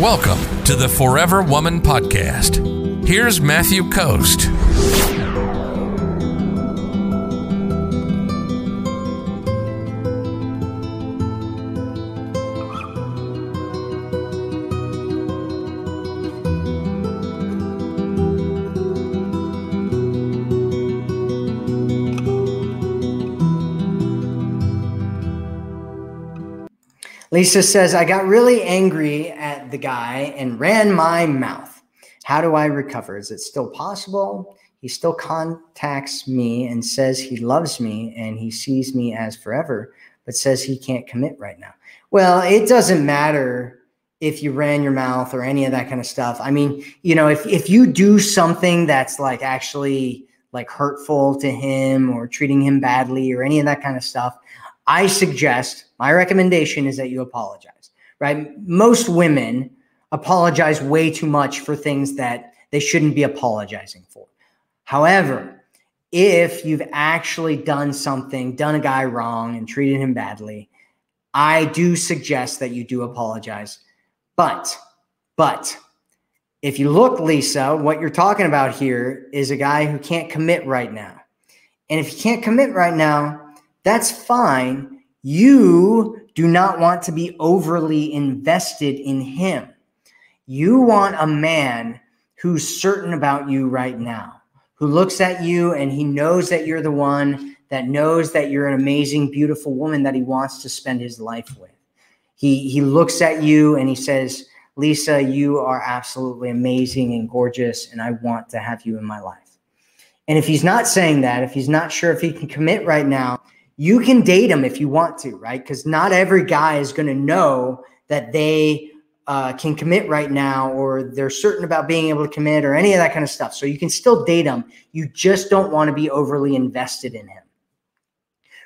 Welcome to the Forever Woman Podcast. Here's Matthew Coast. Lisa says, I got really angry at the guy and ran my mouth. How do I recover? Is it still possible? He still contacts me and says he loves me and he sees me as forever, but says he can't commit right now. Well, it doesn't matter if you ran your mouth or any of that kind of stuff. I mean, you know, if, if you do something that's like actually like hurtful to him or treating him badly or any of that kind of stuff, I suggest my recommendation is that you apologize, right? Most women apologize way too much for things that they shouldn't be apologizing for. However, if you've actually done something, done a guy wrong and treated him badly, I do suggest that you do apologize. But, but, if you look, Lisa, what you're talking about here is a guy who can't commit right now. And if he can't commit right now, that's fine. You do not want to be overly invested in him. You want a man who's certain about you right now, who looks at you and he knows that you're the one, that knows that you're an amazing, beautiful woman that he wants to spend his life with. He, he looks at you and he says, Lisa, you are absolutely amazing and gorgeous, and I want to have you in my life. And if he's not saying that, if he's not sure if he can commit right now, you can date them if you want to, right? Because not every guy is going to know that they uh, can commit right now or they're certain about being able to commit or any of that kind of stuff. So you can still date him. You just don't want to be overly invested in him,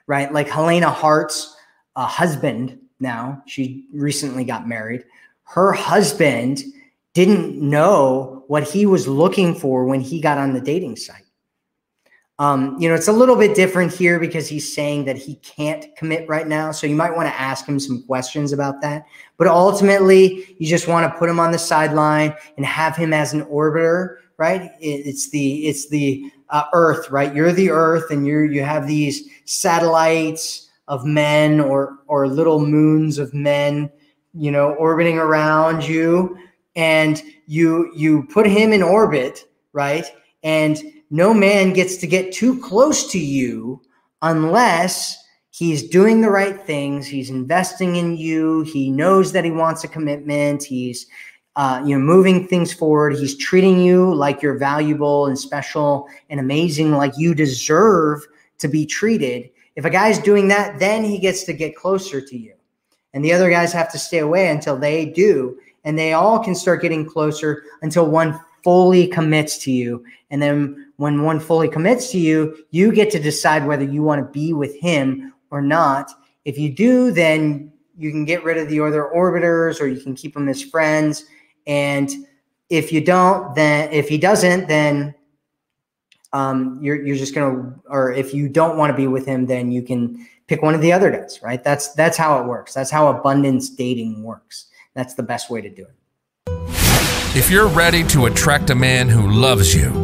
right? Like Helena Hart's uh, husband now, she recently got married. Her husband didn't know what he was looking for when he got on the dating site. Um, you know, it's a little bit different here because he's saying that he can't commit right now. So you might want to ask him some questions about that. But ultimately, you just want to put him on the sideline and have him as an orbiter, right? It's the it's the uh, Earth, right? You're the Earth, and you're you have these satellites of men or or little moons of men, you know, orbiting around you, and you you put him in orbit, right? And no man gets to get too close to you unless he's doing the right things he's investing in you he knows that he wants a commitment he's uh, you know moving things forward he's treating you like you're valuable and special and amazing like you deserve to be treated. If a guy's doing that then he gets to get closer to you. And the other guys have to stay away until they do. And they all can start getting closer until one fully commits to you. And then when one fully commits to you, you get to decide whether you want to be with him or not. If you do, then you can get rid of the other orbiters or you can keep them as friends. And if you don't, then if he doesn't, then um, you're you're just gonna, or if you don't want to be with him, then you can pick one of the other guys, right? That's that's how it works. That's how abundance dating works. That's the best way to do it. If you're ready to attract a man who loves you